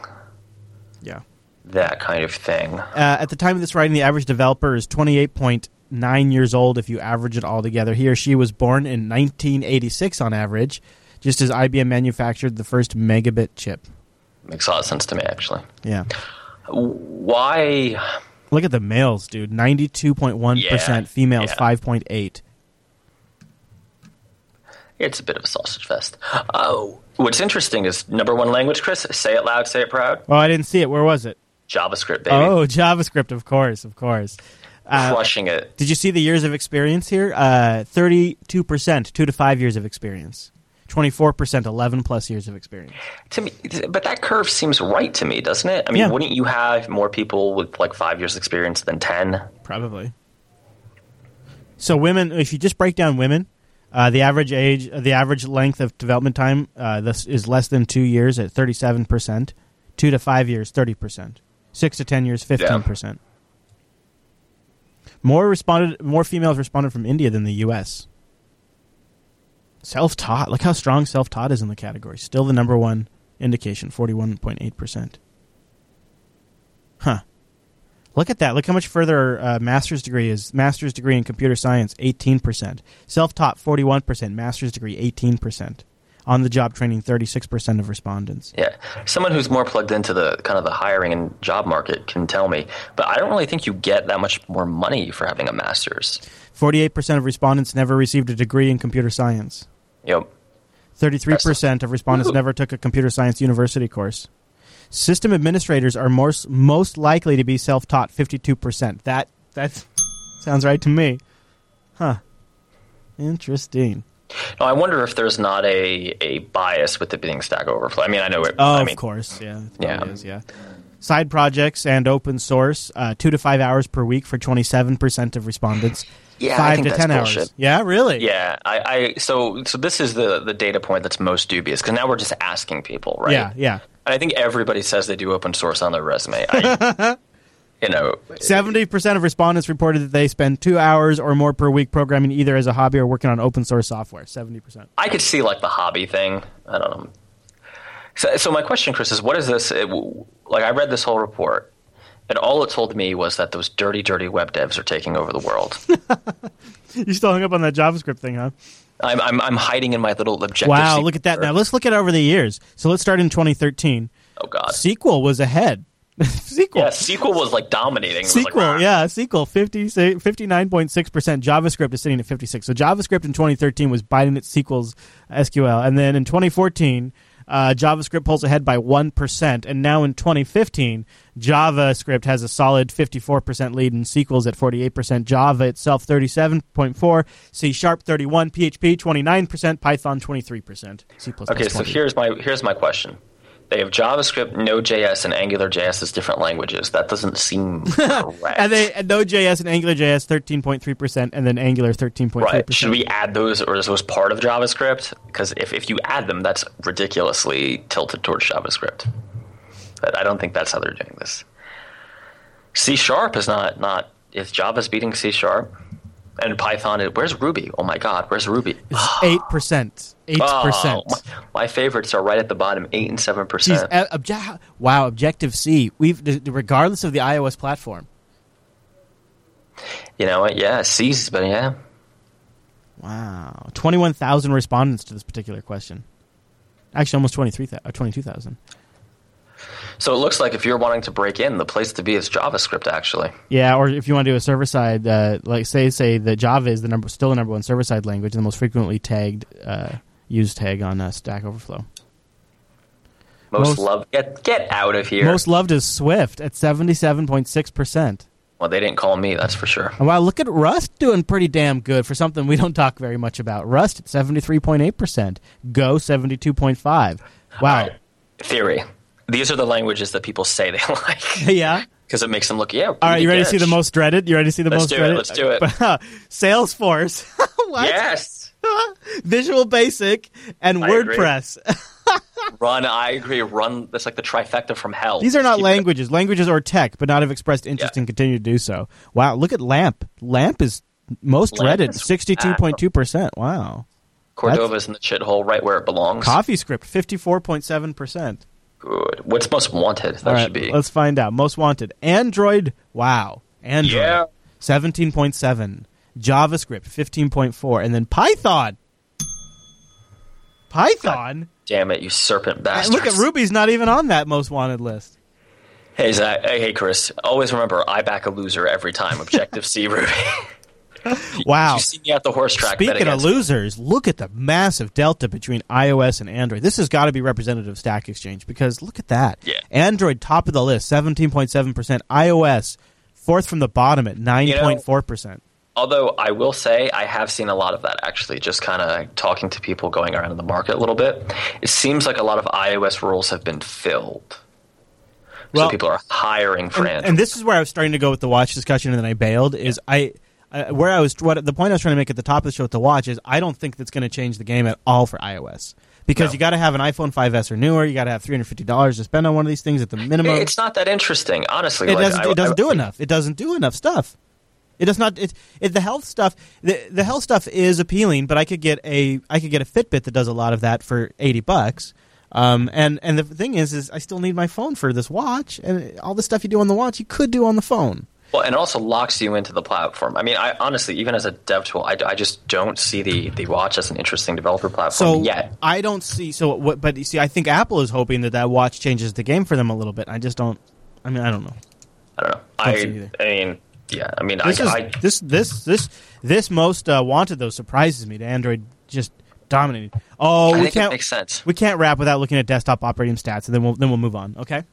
Yeah. that kind of thing. Uh, at the time of this writing, the average developer is 28.9 years old if you average it all together. He or she was born in 1986 on average, just as IBM manufactured the first megabit chip. Makes a lot of sense to me, actually. Yeah. Why? Look at the males, dude. 92.1%, Yeah, females yeah. 5.8. It's a bit of a sausage fest. Oh, what's interesting is number one language, Chris. Say it loud, say it proud. Oh, I didn't see it. Where was it? JavaScript, baby. Oh, JavaScript, of course, of course. Uh, Crushing it. Did you see the years of experience here? Uh, 32%, 2 to 5 years of experience. 24%, 11 plus years of experience. To me, but that curve seems right to me, doesn't it? I mean, Yeah. wouldn't you have more people with like five years experience than ten? Probably. So women, if you just break down women, uh, the average age, the average length of development time, uh, this is less than two years at thirty-seven percent. Two to five years, thirty percent. Six to ten years, fifteen percent. More responded, more females responded from India than the U.S. Self-taught. Look how strong self-taught is in the category. Still the number one indication, forty-one point eight percent. Huh. Look at that. Look how much further uh, master's degree is. Master's degree in computer science, 18%. Self-taught, 41%. Master's degree, 18%. On the job training, 36% of respondents. Yeah, someone who's more plugged into the kind of the hiring and job market can tell me. But I don't really think you get that much more money for having a master's. 48% of respondents never received a degree in computer science. Know, 33% of respondents never took a computer science university course. System administrators are most, most likely to be self-taught, 52%. That that sounds right to me. Huh. Interesting. now I wonder if there's not a, a bias with it being Stack Overflow. I mean, I know it. Oh, I mean, of course, yeah, Yeah. is, yeah. Side projects and open source, uh, two to five hours per week for twenty-seven percent of respondents. Yeah, I five think to that's ten bullshit. hours. Yeah, really. Yeah, I, I so so this is the the data point that's most dubious because now we're just asking people, right? yeah, yeah. And I think everybody says they do open source on their resume. I, you know, Seventy percent of respondents reported that they spend two hours or more per week programming either as a hobby or working on open source software. Seventy percent. I could see like the hobby thing. I don't know. So, so my question, Chris, is what is this? It, like, I read this whole report, and all it told me was that those dirty, dirty web devs are taking over the world. You still hung up on that JavaScript thing, huh? I'm, I'm, I'm hiding in my little objective. Wow, look at that. Now let's look at over the years. So let's start in 2013. Oh God. SQL was ahead. SQL. Yeah, SQL was like dominating. Was like, SQL, yeah, SQL 50, 59.6%. JavaScript is sitting at 56. So JavaScript in 2013 was biting at SQL's SQL. And then in 2014, uh, JavaScript pulls ahead by 1%. And now in 2015, JavaScript has a solid 54% lead in SQL's at 48%. Java itself 37.4, C Sharp 31, PHP 29%, Python 23%. C++ Okay, so 20. here's my here's my question. They have JavaScript, Node.js, and AngularJS as different languages. That doesn't seem correct. and they and Node.js and AngularJS 13.3%, and then Angular 13.3%. Right. Should we add those, or is those part of JavaScript? Because if, if you add them, that's ridiculously tilted towards JavaScript. But I don't think that's how they're doing this. C Sharp is not not if Java's beating C Sharp, and Python. is- Where's Ruby? Oh my God, where's Ruby? Eight percent. Eight percent. Oh, my, favorites are right at the bottom, eight and seven percent. uh, obje- wow, Objective C. We've regardless of the iOS platform. You know what? Yeah, C's, but yeah. Wow, twenty-one thousand respondents to this particular question. Actually, almost twenty-three thousand. Uh, Twenty-two thousand. So it looks like if you're wanting to break in, the place to be is JavaScript. Actually, Yeah, or if you want to do a server side, uh, like say say that Java is the number still the number one server side language and the most frequently tagged uh, used tag on uh, Stack Overflow. most, Most- love get get out of here. Most loved is Swift at seventy seven point six percent. well, they didn't call me. That's for sure. Wow, look at Rust doing pretty damn good for something we don't talk very much about. Rust at seventy three point eight percent. Go seventy two point five. Wow. Right. Theory. These are the languages that people say they like yeah. because it makes them look. Yeah. All right, you ready to see the most dreaded? You ready to see the Let's most do it, dreaded? let's do it. Salesforce. what? Yes. Visual Basic and I. WordPress. Run. I agree. Run. That's like the trifecta from hell. These are not Keep it- languages, languages or tech, but not have expressed interest Yeah. and continue to do so. Wow, look at Lamp. Lamp is most Lamp redded, is- sixty-two point two percent. Wow. Cordova's in the shithole right where it belongs. CoffeeScript, fifty-four point seven percent. Good. What's most wanted? That All right, should be. let's find out. Most wanted. Android. Wow. Android. Yeah. Seventeen point seven. JavaScript, fifteen point four, and then Python. Python. Damn it, you serpent And bastard. look at Ruby's not even on that most wanted list. Hey Zach. Hey, hey Chris. Always remember, I back a loser every time. Objective C Ruby. Wow. You see me at the horse track. Speaking of losers, look at the massive delta between iOS and Android. This has got to be representative of Stack Exchange because look at that. Yeah. Android top of the list, seventeen point seven percent. iOS fourth from the bottom at nine point four percent. Although I will say I have seen a lot of that actually, just kind of talking to people going around in the market a little bit. It seems like a lot of iOS roles have been filled. Well- so people are hiring for And, Android. and this is where I was starting to go with the watch discussion, and then I bailed. Is I. Uh, where I was, what the point I was trying to make at the top of the show with the watch is, I don't think that's going to change the game at all for iOS because No. you got to have an iPhone 5s or newer. You got to have three hundred fifty dollars to spend on one of these things at the minimum. it's not that interesting, honestly. it Like, doesn't. I- it doesn't I- do enough. It doesn't do enough stuff. It does not. It, it the health stuff. The, the health stuff is appealing, but I could get a I could get a Fitbit that does a lot of that for eighty bucks. Um, and and the thing is, is I still need my phone for this watch, and all the stuff you do on the watch, you could do on the phone. Well, and it also locks you into the platform. I mean, I honestly, even as a dev tool, I, I just don't see the, the watch as an interesting developer platform So yet. I don't see. So what? But you see, I think Apple is hoping that that watch changes the game for them a little bit. I just don't. I mean, I don't know. I don't know. Don't I. I mean, yeah. I mean, This I, is I this this this this most uh, wanted though surprises me. To Android just dominating. Oh, we can't. makes sense. We can't wrap without looking at desktop operating stats, and then we'll then we'll move on. Okay.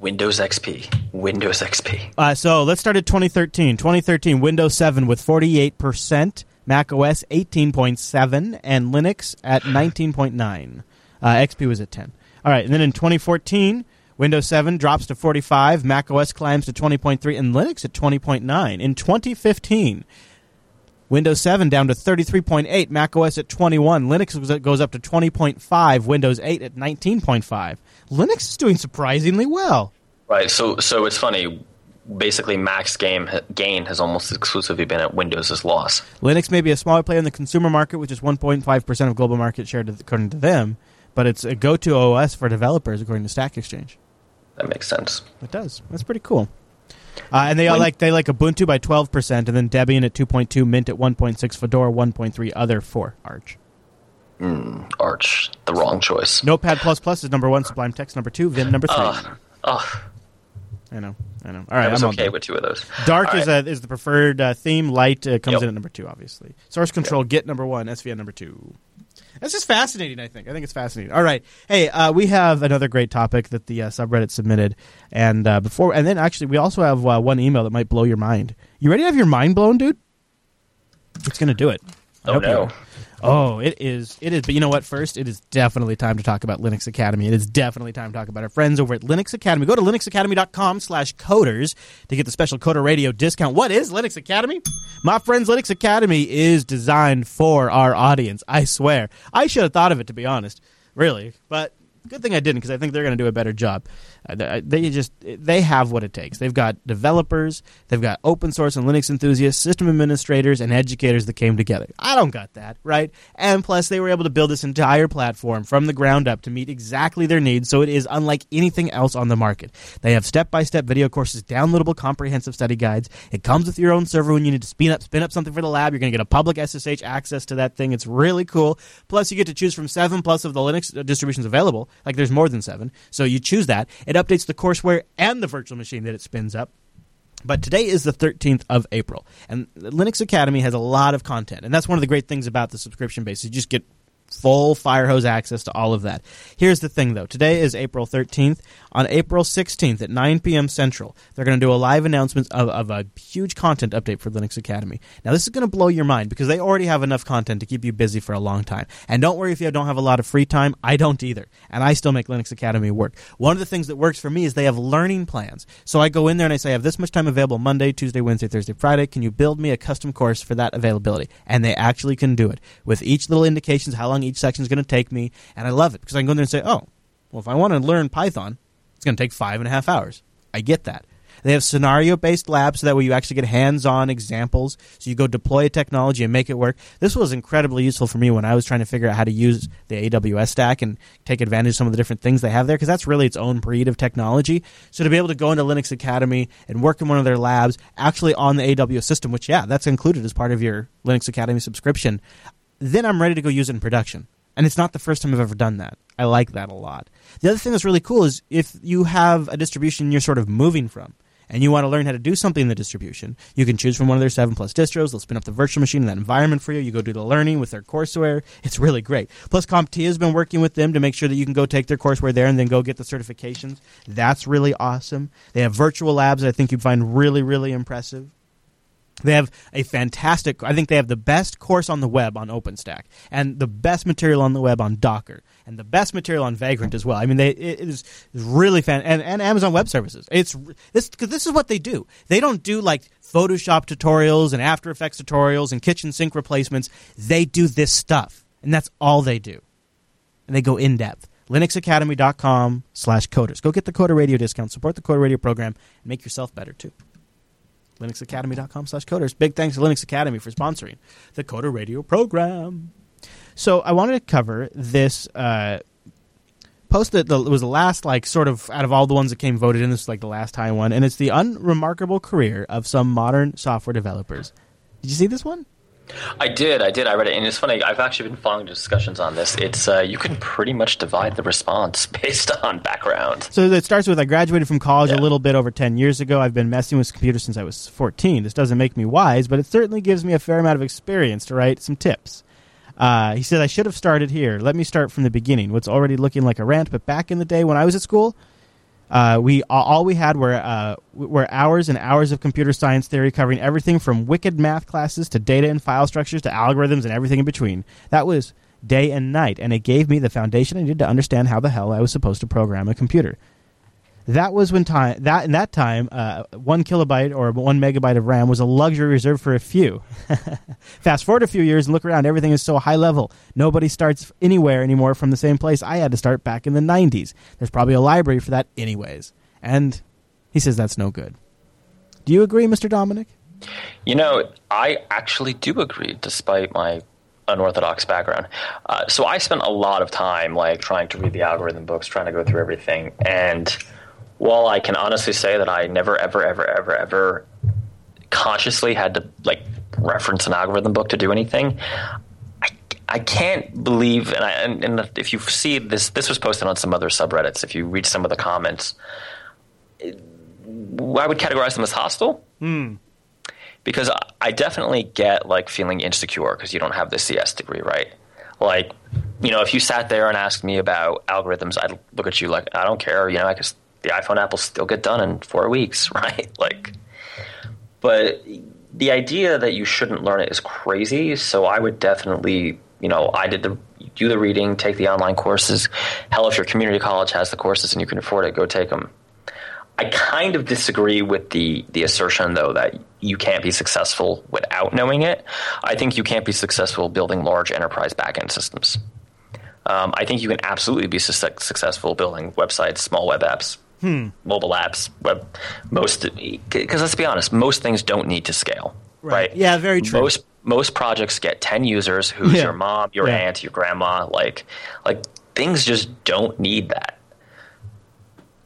Windows XP, Windows XP. Uh, so let's start at 2013. 2013, Windows 7 with 48%, Mac OS 18.7, and Linux at 19.9. Uh, XP was at 10. All right, and then in 2014, Windows 7 drops to 45, Mac OS climbs to 20.3, and Linux at 20.9. In 2015, Windows 7 down to 33.8, Mac OS at 21, Linux goes up to 20.5, Windows 8 at 19.5. Linux is doing surprisingly well. Right. So, so it's funny. Basically, Mac's game gain has almost exclusively been at Windows' loss. Linux may be a smaller player in the consumer market, which is 1.5% of global market share, according to them, but it's a go to OS for developers, according to Stack Exchange. That makes sense. It does. That's pretty cool. Uh, and they all When- like they like Ubuntu by 12%, and then Debian at 2.2, Mint at 1.6, Fedora 1.3, other 4, Arch. Arch, the wrong choice. Notepad++ plus is number one, Sublime Text number two, Vim number three. Ugh. Ugh. I know, I know. All right, I was I'm okay with two of those. Dark All is a, is the preferred uh, theme. Light uh, comes Yep. in at number two, obviously. Source control, Git number one, SVN number two. That's just fascinating. I think. I think it's fascinating. All right. Hey, uh, we have another great topic that the uh, subreddit submitted, and uh, before, and then actually, we also have uh, one email that might blow your mind. You ready to have your mind blown, dude? It's gonna do it. I Oh, hope you no. Oh, it is. It is. But you know what? First, it is definitely time to talk about Linux Academy. It is definitely time to talk about our friends over at Linux Academy. Go to linuxacademy.com slash coders to get the special Coder Radio discount. What is Linux Academy? My friends, Linux Academy is designed for our audience. I swear. I should have thought of it, to be honest. Really. But good thing I didn't because I think they're going to do a better job. Uh, they- they just they have what it takes. They've got developers, they've got open source and Linux enthusiasts, system administrators, and educators that came together. I don't got that right. And plus, they were able to build this entire platform from the ground up to meet exactly their needs. So it is unlike anything else on the market. They have step by step video courses, downloadable comprehensive study guides. It comes with your own server when you need to spin up spin up something for the lab. You're going to get a public SSH access to that thing. It's really cool. Plus, you get to choose from seven plus of the Linux distributions available Like there's more than seven. So you choose that. It updates the courseware and the virtual machine that it spins up. But today is the 13th of April, and Linux Academy has a lot of content, and that's one of the great things about the subscription base. You just get full firehose access to all of that. Here's the thing though. Today is April 13th. On April 16th at 9 p.m. Central, they're going to do a live announcement of, of a huge content update for Linux Academy. Now this is going to blow your mind because they already have enough content to keep you busy for a long time. And don't worry if you don't have a lot of free time. I don't either. And I still make Linux Academy work. One of the things that works for me is they have learning plans. So I go in there and I say I have this much time available Monday, Tuesday, Wednesday, Thursday, Friday. Can you build me a custom course for that availability? And they actually can do it with each little indications how long each section is going to take me. And I love it because I can go in there and say, oh, well, if I want to learn Python, it's going to take five and a half hours. I get that. They have scenario based labs so that way you actually get hands on examples. So you go deploy a technology and make it work. This was incredibly useful for me when I was trying to figure out how to use the AWS stack and take advantage of some of the different things they have there because that's really its own breed of technology. So to be able to go into Linux Academy and work in one of their labs actually on the AWS system, which, yeah, that's included as part of your Linux Academy subscription, then I'm ready to go use it in production. And it's not the first time I've ever done that. I like that a lot. The other thing that's really cool is if you have a distribution you're sort of moving from and you want to learn how to do something in the distribution, you can choose from one of their 7 plus distros. They'll spin up the virtual machine in that environment for you. You go do the learning with their courseware. It's really great. Plus, CompTIA has been working with them to make sure that you can go take their courseware there and then go get the certifications. That's really awesome. They have virtual labs that I think you'd find really, really impressive. They have a fantastic, I think they have the best course on the web on OpenStack, and the best material on the web on Docker, and the best material on Vagrant as well. I mean, they, it is really fan, and, and Amazon Web Services. It's this because this is what they do. They don't do like Photoshop tutorials and After Effects tutorials and kitchen sink replacements. They do this stuff, and that's all they do. And they go in depth. LinuxAcademy.com slash coders. Go get the Coder Radio discount. Support the Coder Radio program and make yourself better too linuxacademy.com slash coders. Big thanks to Linux Academy for sponsoring the Coder Radio program. So I wanted to cover this uh, post that the, was the last, like, sort of out of all the ones that came voted in, this is like the last high one, and it's the unremarkable career of some modern software developers. Did you see this one? I did, I did. I read it, and it's funny. I've actually been following discussions on this. It's uh, you can pretty much divide the response based on background. So it starts with I graduated from college yeah. a little bit over ten years ago. I've been messing with computers since I was fourteen. This doesn't make me wise, but it certainly gives me a fair amount of experience to write some tips. Uh, he said I should have started here. Let me start from the beginning. What's already looking like a rant, but back in the day when I was at school, uh, we all we had were uh, were hours and hours of computer science theory covering everything from wicked math classes to data and file structures to algorithms and everything in between. That was day and night, and it gave me the foundation I needed to understand how the hell I was supposed to program a computer. That was when time that in that time, uh, one kilobyte or one megabyte of RAM was a luxury reserved for a few. Fast forward a few years and look around, everything is so high level. Nobody starts anywhere anymore from the same place I had to start back in the '90s. There's probably a library for that, anyways. And he says that's no good. Do you agree, Mr. Dominick? You know, I actually do agree, despite my unorthodox background. Uh, so I spent a lot of time like trying to read the algorithm books, trying to go through everything, and while I can honestly say that I never, ever, ever, ever, ever consciously had to like reference an algorithm book to do anything, I, I can't believe, and, I, and, and if you see this, this was posted on some other subreddits. If you read some of the comments, I would categorize them as hostile. Hmm. Because I definitely get like feeling insecure because you don't have the CS degree, right? Like, you know, if you sat there and asked me about algorithms, I'd look at you like, I don't care. You know, I could the iPhone app will still get done in four weeks, right? Like, but the idea that you shouldn't learn it is crazy. So I would definitely, you know, I did the do the reading, take the online courses. Hell, if your community college has the courses and you can afford it, go take them. I kind of disagree with the the assertion though that you can't be successful without knowing it. I think you can't be successful building large enterprise backend systems. Um, I think you can absolutely be su- successful building websites, small web apps, hmm. mobile apps, web, most because let's be honest, most things don't need to scale, right? right? Yeah, very true. Most most projects get ten users. Who's yeah. your mom, your yeah. aunt, your grandma? Like like things just don't need that.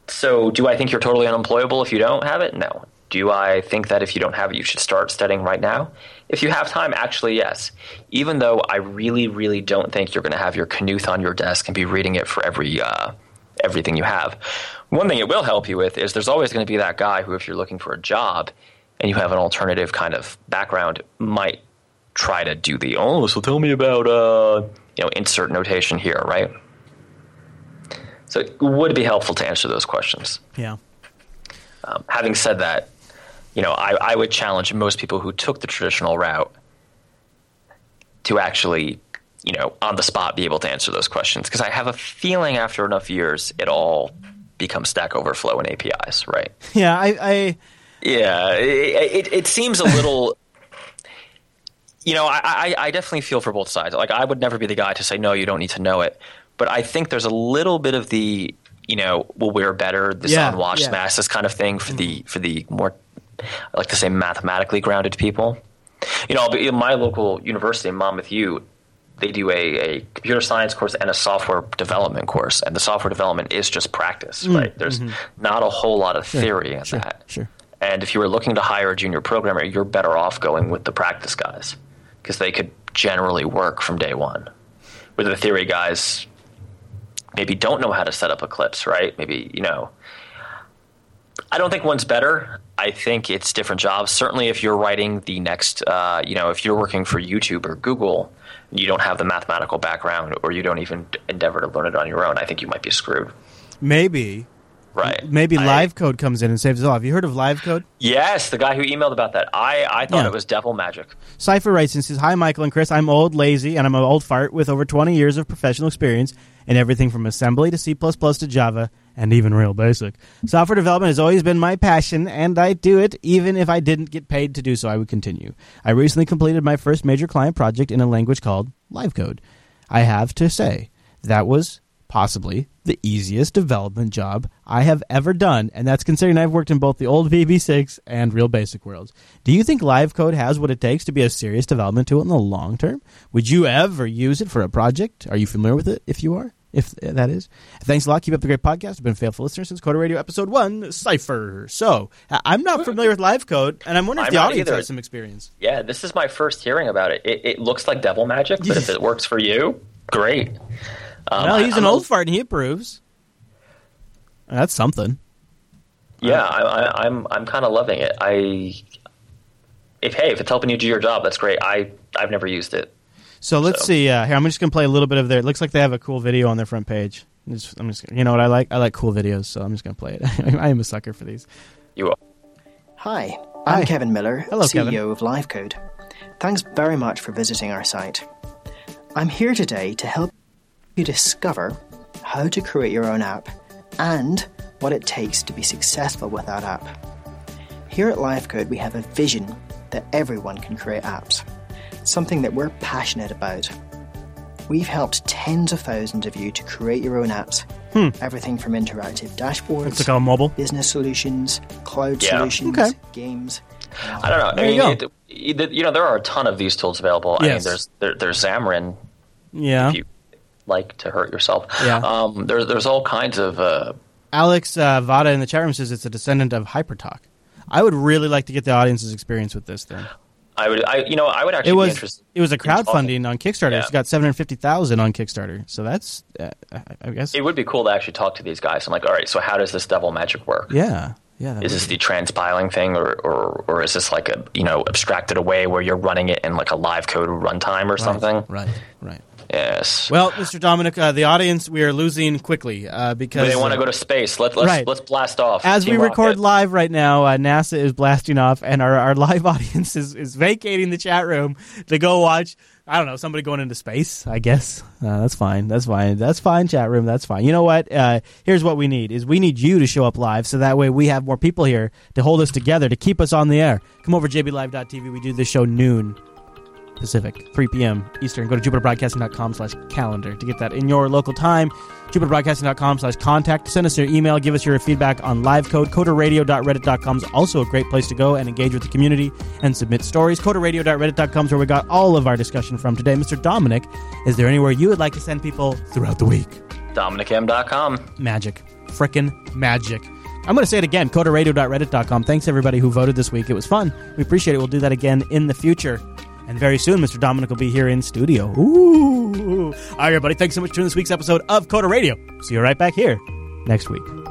So, do I think you're totally unemployable if you don't have it? No. Do I think that if you don't have it, you should start studying right now? If you have time, actually, yes. Even though I really, really don't think you're going to have your Knuth on your desk and be reading it for every uh, everything you have. One thing it will help you with is there's always going to be that guy who, if you're looking for a job and you have an alternative kind of background, might try to do the oh, so tell me about uh, you know insert notation here, right? So it would be helpful to answer those questions. Yeah. Um, having said that, you know, I, I would challenge most people who took the traditional route to actually, you know, on the spot be able to answer those questions because I have a feeling after enough years it all becomes Stack Overflow and APIs, right? Yeah, I, I Yeah, it, it, it seems a little. you know, I, I, I definitely feel for both sides. Like, I would never be the guy to say no, you don't need to know it. But I think there's a little bit of the, you know, well, we're better, this Yeah, unwashed yeah. masses kind of thing for the mm-hmm. for the more, I like to say, mathematically grounded people. You know, in my local university, Monmouth U, they do a, a computer science course and a software development course, and the software development is just practice, right? There's not a whole lot of theory in Mm, mm-hmm. sure, that. sure. And if you were looking to hire a junior programmer, you're better off going with the practice guys because they could generally work from day one. Where the theory guys maybe don't know how to set up Eclipse, right? Maybe, you know. I don't think one's better. I think it's different jobs. Certainly, if you're writing the next, uh, you know, if you're working for YouTube or Google, you don't have the mathematical background or you don't even endeavor to learn it on your own, I think you might be screwed. maybe Right. maybe I- live code comes in and saves it all. Have you heard of live code? Yes, the guy who emailed about that. I, I thought Yeah. it was devil magic. Cypher writes and says, Hi, Michael and Chris. I'm old, lazy, and I'm an old fart with over 20 years of professional experience in everything from assembly to C to Java and even real basic. Software development has always been my passion, and I do it even if I didn't get paid to do so. I would continue. I recently completed my first major client project in a language called LiveCode. I have to say, that was possibly the easiest development job I have ever done, and that's considering I've worked in both the old VB6 and Real Basic worlds. Do you think Live Code has what it takes to be a serious development tool in the long term? Would you ever use it for a project? Are you familiar with it? If you are, if that is, thanks a lot. Keep up the great podcast. I've been a faithful listener since Coder Radio episode one, Cipher. So I'm not familiar with Live Code, and I'm wondering if I'm the audience either. has some experience. Yeah, this is my first hearing about it. It, it looks like devil magic, but if it works for you, great. Um, well, he's I- an old fart, and he approves. That's something. Yeah, I, I, I'm I'm kind of loving it. I if hey, if it's helping you do your job, that's great. I I've never used it. So let's So- see. Uh, here, I'm just gonna play a little bit of their. It looks like they have a cool video on their front page. I'm just, I'm just, you know what I like? I like cool videos, so I'm just gonna play it. I am a sucker for these. You are. Hi, Hi. I'm Kevin Miller, Hello, CEO Kevin. of LiveCode. Thanks very much for visiting our site. I'm here today to help you discover how to create your own app and what it takes to be successful with that app. Here at LiveCode, we have a vision that everyone can create apps, something that we're passionate about. We've helped tens of thousands of you to create your own apps, hmm. everything from interactive dashboards It's like a mobile. business solutions, cloud Yeah. solutions, Okay. games. I don't know. There I you go. it- it- you know, there are a ton of these tools available. I mean, Yes. there's there, there's Xamarin. Yeah. If you like to hurt yourself, Yeah. Um, there's there's all kinds of. Uh, Alex uh, Vada in the chat room says it's a descendant of HyperTalk. I would really like to get the audience's experience with this thing. I would, I you know, I would actually It be was interested. it was a crowdfunding on Kickstarter. Yeah. It's got seven hundred fifty thousand on Kickstarter. So that's uh, I guess It would be cool to actually talk to these guys. I'm like, all right, so how does this devil magic work? yeah yeah. Is this be- the transpiling thing, or, or or is this like a you know abstracted away where you're running it in like a live code runtime or something? Right right. Yes. Well, Mr. Dominick, uh, the audience we are losing quickly uh, because they want to go to space. Let, let's Right. let's blast off. As we record Rocket. live right now, uh, NASA is blasting off, and our, our live audience is, is vacating the chat room to go watch. I don't know somebody going into space. I guess uh, that's fine. That's fine. That's fine. Chat room. That's fine. You know what? Uh, here's what we need: is we need you to show up live, so that way we have more people here to hold us together to keep us on the air. Come over to jblive.tv. We do this show noon Pacific, 3 p.m. Eastern. Go to jupiterbroadcasting.com slash calendar to get that in your local time. jupiterbroadcasting.com slash contact. Send us your email. Give us your feedback on live code. Coderradio.reddit.com is also a great place to go and engage with the community and submit stories. Coderradio.reddit.com is where we got all of our discussion from today. Mr. Dominick, is there anywhere you would like to send people throughout the week? DominickM.com. Magic. Frickin' magic. I'm going to say it again, coderradio.reddit.com. Thanks everybody who voted this week. It was fun. We appreciate it. We'll do that again in the future. And very soon, Mr. Dominick will be here in studio. Ooh. All right, everybody. Thanks so much for tuning this week's episode of Coder Radio. See you right back here next week.